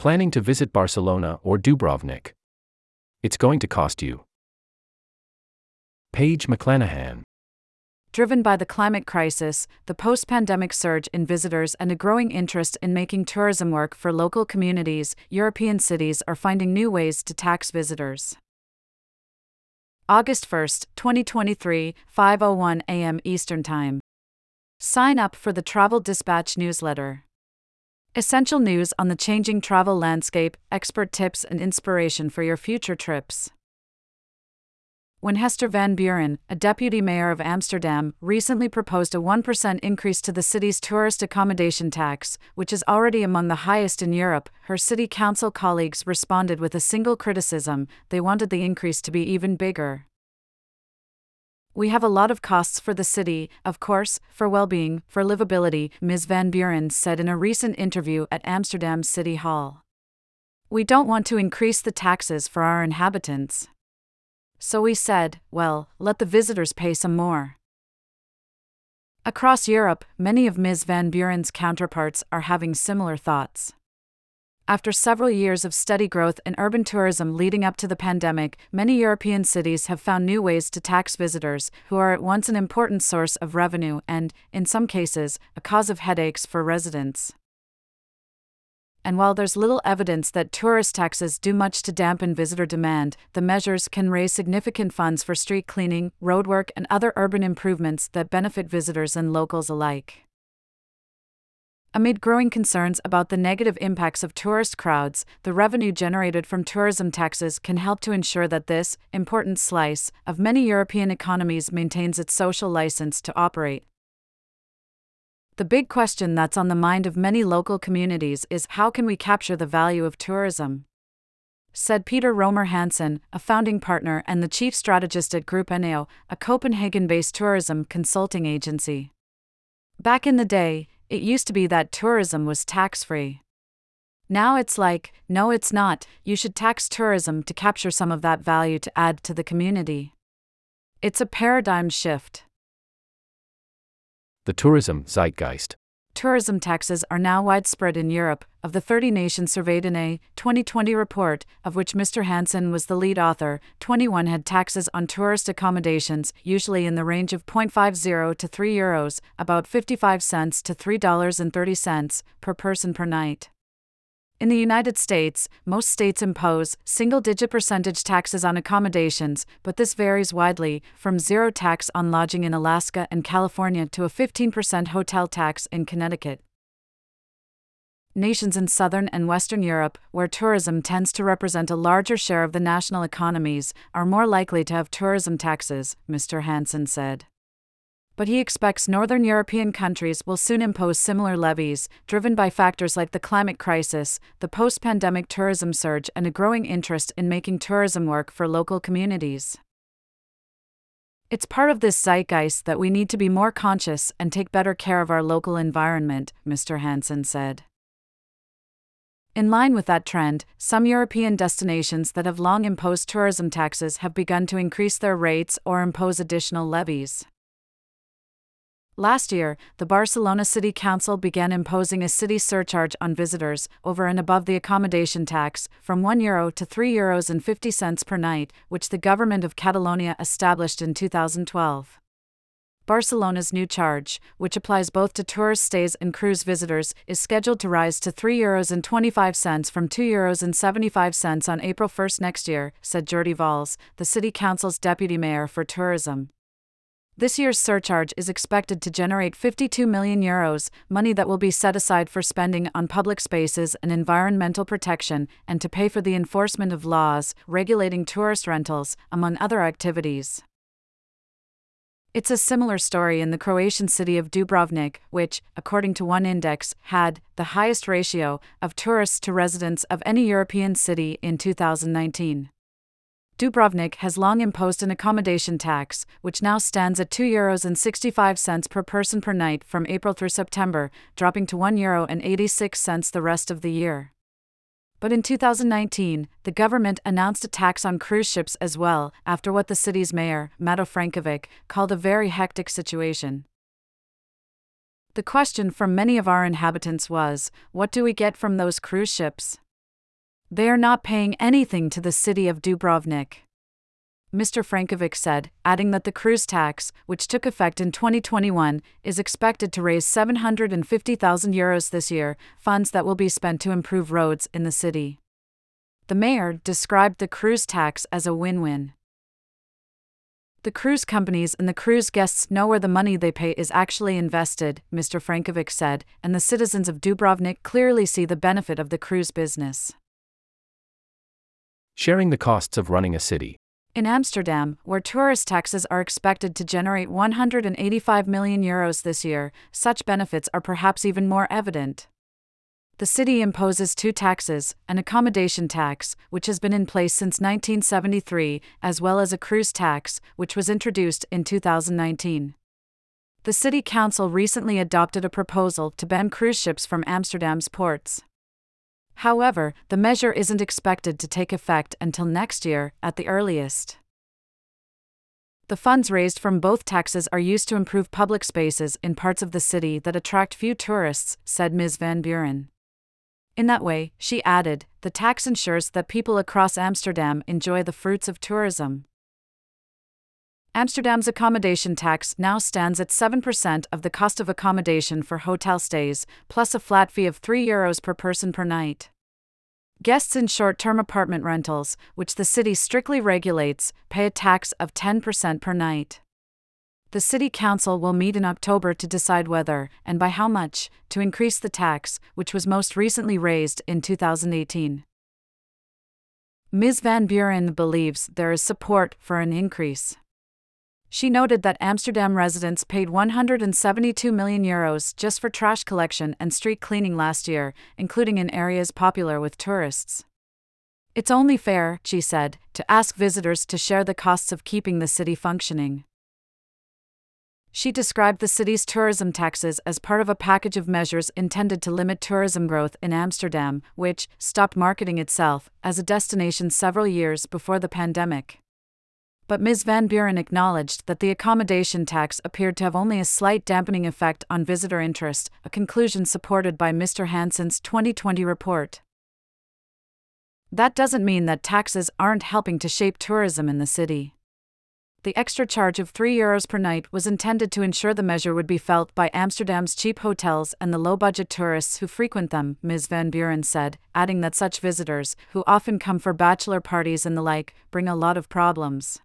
Planning to visit Barcelona or Dubrovnik? It's going to cost you. Paige McClanahan. Driven by the climate crisis, the post pandemic surge in visitors, and a growing interest in making tourism work for local communities, European cities are finding new ways to tax visitors. August 1, 2023, 5:01 a.m. Eastern Time. Sign up for the Travel Dispatch newsletter. Essential news on the changing travel landscape, expert tips and inspiration for your future trips. When Hester Van Buren, a deputy mayor of Amsterdam, recently proposed a 1% increase to the city's tourist accommodation tax, which is already among the highest in Europe, her city council colleagues responded with a single criticism they wanted the increase to be even bigger. We have a lot of costs for the city, of course, for well being, for livability, Ms. Van Buren said in a recent interview at Amsterdam City Hall. We don't want to increase the taxes for our inhabitants. So we said, well, let the visitors pay some more. Across Europe, many of Ms. Van Buren's counterparts are having similar thoughts. After several years of steady growth in urban tourism leading up to the pandemic, many European cities have found new ways to tax visitors, who are at once an important source of revenue and, in some cases, a cause of headaches for residents. And while there's little evidence that tourist taxes do much to dampen visitor demand, the measures can raise significant funds for street cleaning, roadwork, and other urban improvements that benefit visitors and locals alike. Amid growing concerns about the negative impacts of tourist crowds, the revenue generated from tourism taxes can help to ensure that this important slice of many European economies maintains its social license to operate. The big question that's on the mind of many local communities is how can we capture the value of tourism? Said Peter Romer Hansen, a founding partner and the chief strategist at Group NAO, a Copenhagen based tourism consulting agency. Back in the day, it used to be that tourism was tax free. Now it's like, no, it's not, you should tax tourism to capture some of that value to add to the community. It's a paradigm shift. The tourism zeitgeist tourism taxes are now widespread in Europe. Of the 30 nations surveyed in a 2020 report, of which Mr. Hansen was the lead author, 21 had taxes on tourist accommodations, usually in the range of 0.50 to 3 euros, about 55 cents to $3.30 per person per night. In the United States, most states impose single digit percentage taxes on accommodations, but this varies widely, from zero tax on lodging in Alaska and California to a 15% hotel tax in Connecticut. Nations in southern and western Europe, where tourism tends to represent a larger share of the national economies, are more likely to have tourism taxes, Mr. Hansen said but he expects northern European countries will soon impose similar levies, driven by factors like the climate crisis, the post pandemic tourism surge, and a growing interest in making tourism work for local communities. It's part of this zeitgeist that we need to be more conscious and take better care of our local environment, Mr. Hansen said. In line with that trend, some European destinations that have long imposed tourism taxes have begun to increase their rates or impose additional levies. Last year, the Barcelona City Council began imposing a city surcharge on visitors, over and above the accommodation tax, from €1 Euro to €3 Euros and 50 cents per night, which the government of Catalonia established in 2012. Barcelona's new charge, which applies both to tourist stays and cruise visitors, is scheduled to rise to €3 Euros and 25 cents from €2 Euros and 75 cents on April 1 next year, said Jordi Valls, the city council's deputy mayor for tourism. This year's surcharge is expected to generate 52 million euros, money that will be set aside for spending on public spaces and environmental protection, and to pay for the enforcement of laws regulating tourist rentals, among other activities. It's a similar story in the Croatian city of Dubrovnik, which, according to one index, had the highest ratio of tourists to residents of any European city in 2019. Dubrovnik has long imposed an accommodation tax, which now stands at 2 euros and 65 cents per person per night from April through September, dropping to 1 euro and 86 cents the rest of the year. But in 2019, the government announced a tax on cruise ships as well, after what the city's mayor, Mato Frankovic, called a very hectic situation. The question from many of our inhabitants was what do we get from those cruise ships? They are not paying anything to the city of Dubrovnik. Mr. Frankovic said, adding that the cruise tax, which took effect in 2021, is expected to raise 750,000 euros this year, funds that will be spent to improve roads in the city. The mayor described the cruise tax as a win win. The cruise companies and the cruise guests know where the money they pay is actually invested, Mr. Frankovic said, and the citizens of Dubrovnik clearly see the benefit of the cruise business. Sharing the costs of running a city. In Amsterdam, where tourist taxes are expected to generate 185 million euros this year, such benefits are perhaps even more evident. The city imposes two taxes an accommodation tax, which has been in place since 1973, as well as a cruise tax, which was introduced in 2019. The City Council recently adopted a proposal to ban cruise ships from Amsterdam's ports. However, the measure isn't expected to take effect until next year, at the earliest. The funds raised from both taxes are used to improve public spaces in parts of the city that attract few tourists, said Ms. Van Buren. In that way, she added, the tax ensures that people across Amsterdam enjoy the fruits of tourism. Amsterdam's accommodation tax now stands at 7% of the cost of accommodation for hotel stays, plus a flat fee of 3 euros per person per night. Guests in short term apartment rentals, which the city strictly regulates, pay a tax of 10% per night. The City Council will meet in October to decide whether, and by how much, to increase the tax, which was most recently raised in 2018. Ms. Van Buren believes there is support for an increase. She noted that Amsterdam residents paid 172 million euros just for trash collection and street cleaning last year, including in areas popular with tourists. It's only fair, she said, to ask visitors to share the costs of keeping the city functioning. She described the city's tourism taxes as part of a package of measures intended to limit tourism growth in Amsterdam, which stopped marketing itself as a destination several years before the pandemic but Ms. Van Buren acknowledged that the accommodation tax appeared to have only a slight dampening effect on visitor interest, a conclusion supported by Mr. Hansen's 2020 report. That doesn't mean that taxes aren't helping to shape tourism in the city. The extra charge of 3 euros per night was intended to ensure the measure would be felt by Amsterdam's cheap hotels and the low budget tourists who frequent them, Ms. Van Buren said, adding that such visitors, who often come for bachelor parties and the like, bring a lot of problems.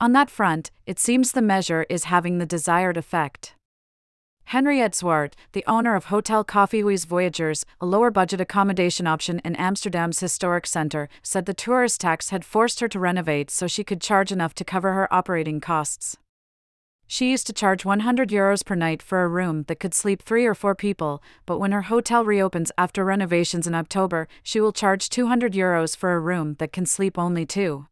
On that front, it seems the measure is having the desired effect. Henriette Zwart, the owner of Hotel Koffiehuis Voyagers, a lower budget accommodation option in Amsterdam's historic center, said the tourist tax had forced her to renovate so she could charge enough to cover her operating costs. She used to charge 100 euros per night for a room that could sleep three or four people, but when her hotel reopens after renovations in October, she will charge 200 euros for a room that can sleep only two.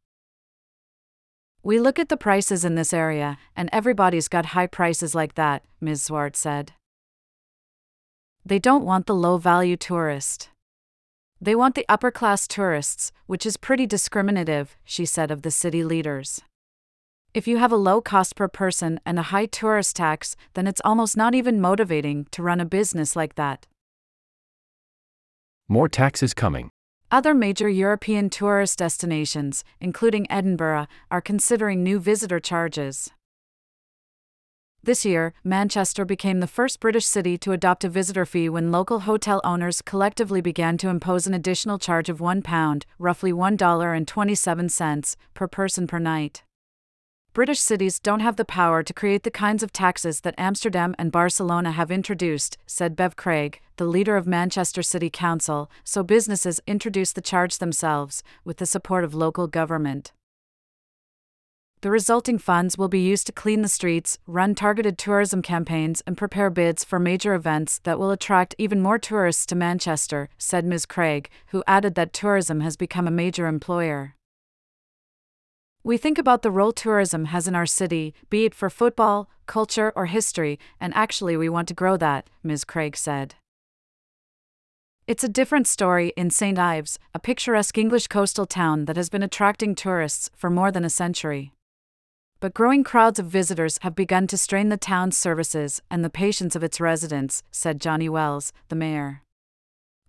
We look at the prices in this area, and everybody's got high prices like that, Ms. Zwart said. They don't want the low value tourist. They want the upper class tourists, which is pretty discriminative, she said of the city leaders. If you have a low cost per person and a high tourist tax, then it's almost not even motivating to run a business like that. More taxes coming. Other major European tourist destinations, including Edinburgh, are considering new visitor charges. This year, Manchester became the first British city to adopt a visitor fee when local hotel owners collectively began to impose an additional charge of £1, roughly $1.27, per person per night. British cities don't have the power to create the kinds of taxes that Amsterdam and Barcelona have introduced, said Bev Craig, the leader of Manchester City Council, so businesses introduce the charge themselves, with the support of local government. The resulting funds will be used to clean the streets, run targeted tourism campaigns, and prepare bids for major events that will attract even more tourists to Manchester, said Ms. Craig, who added that tourism has become a major employer. We think about the role tourism has in our city, be it for football, culture, or history, and actually we want to grow that, Ms. Craig said. It's a different story in St. Ives, a picturesque English coastal town that has been attracting tourists for more than a century. But growing crowds of visitors have begun to strain the town's services and the patience of its residents, said Johnny Wells, the mayor.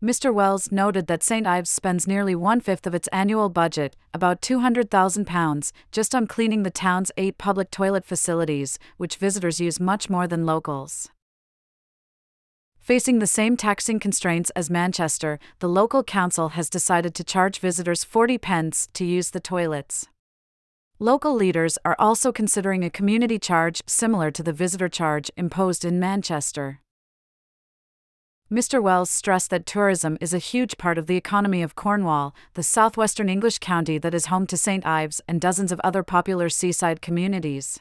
Mr. Wells noted that St. Ives spends nearly one fifth of its annual budget, about £200,000, just on cleaning the town's eight public toilet facilities, which visitors use much more than locals. Facing the same taxing constraints as Manchester, the local council has decided to charge visitors 40 pence to use the toilets. Local leaders are also considering a community charge similar to the visitor charge imposed in Manchester. Mr. Wells stressed that tourism is a huge part of the economy of Cornwall, the southwestern English county that is home to St. Ives and dozens of other popular seaside communities.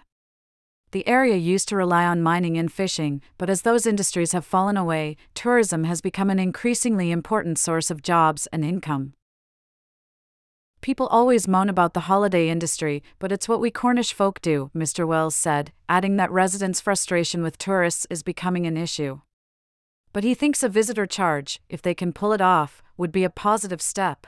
The area used to rely on mining and fishing, but as those industries have fallen away, tourism has become an increasingly important source of jobs and income. People always moan about the holiday industry, but it's what we Cornish folk do, Mr. Wells said, adding that residents' frustration with tourists is becoming an issue. But he thinks a visitor charge, if they can pull it off, would be a positive step.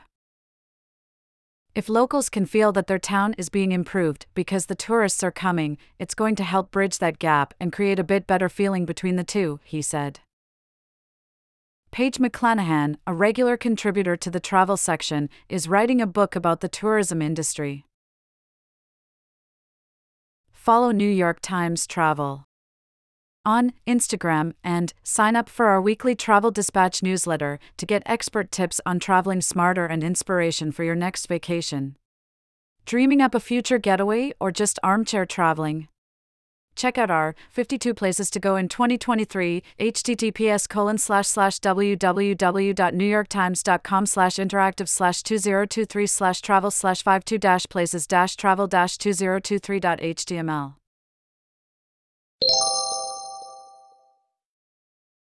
If locals can feel that their town is being improved because the tourists are coming, it's going to help bridge that gap and create a bit better feeling between the two, he said. Paige McClanahan, a regular contributor to the travel section, is writing a book about the tourism industry. Follow New York Times Travel on Instagram and sign up for our weekly Travel Dispatch newsletter to get expert tips on traveling smarter and inspiration for your next vacation. Dreaming up a future getaway or just armchair traveling? Check out our 52 places to go in 2023 https colon slash slash www.newyorktimes.com slash interactive slash 2023 slash travel slash 52 dash places dash travel dash 2023.html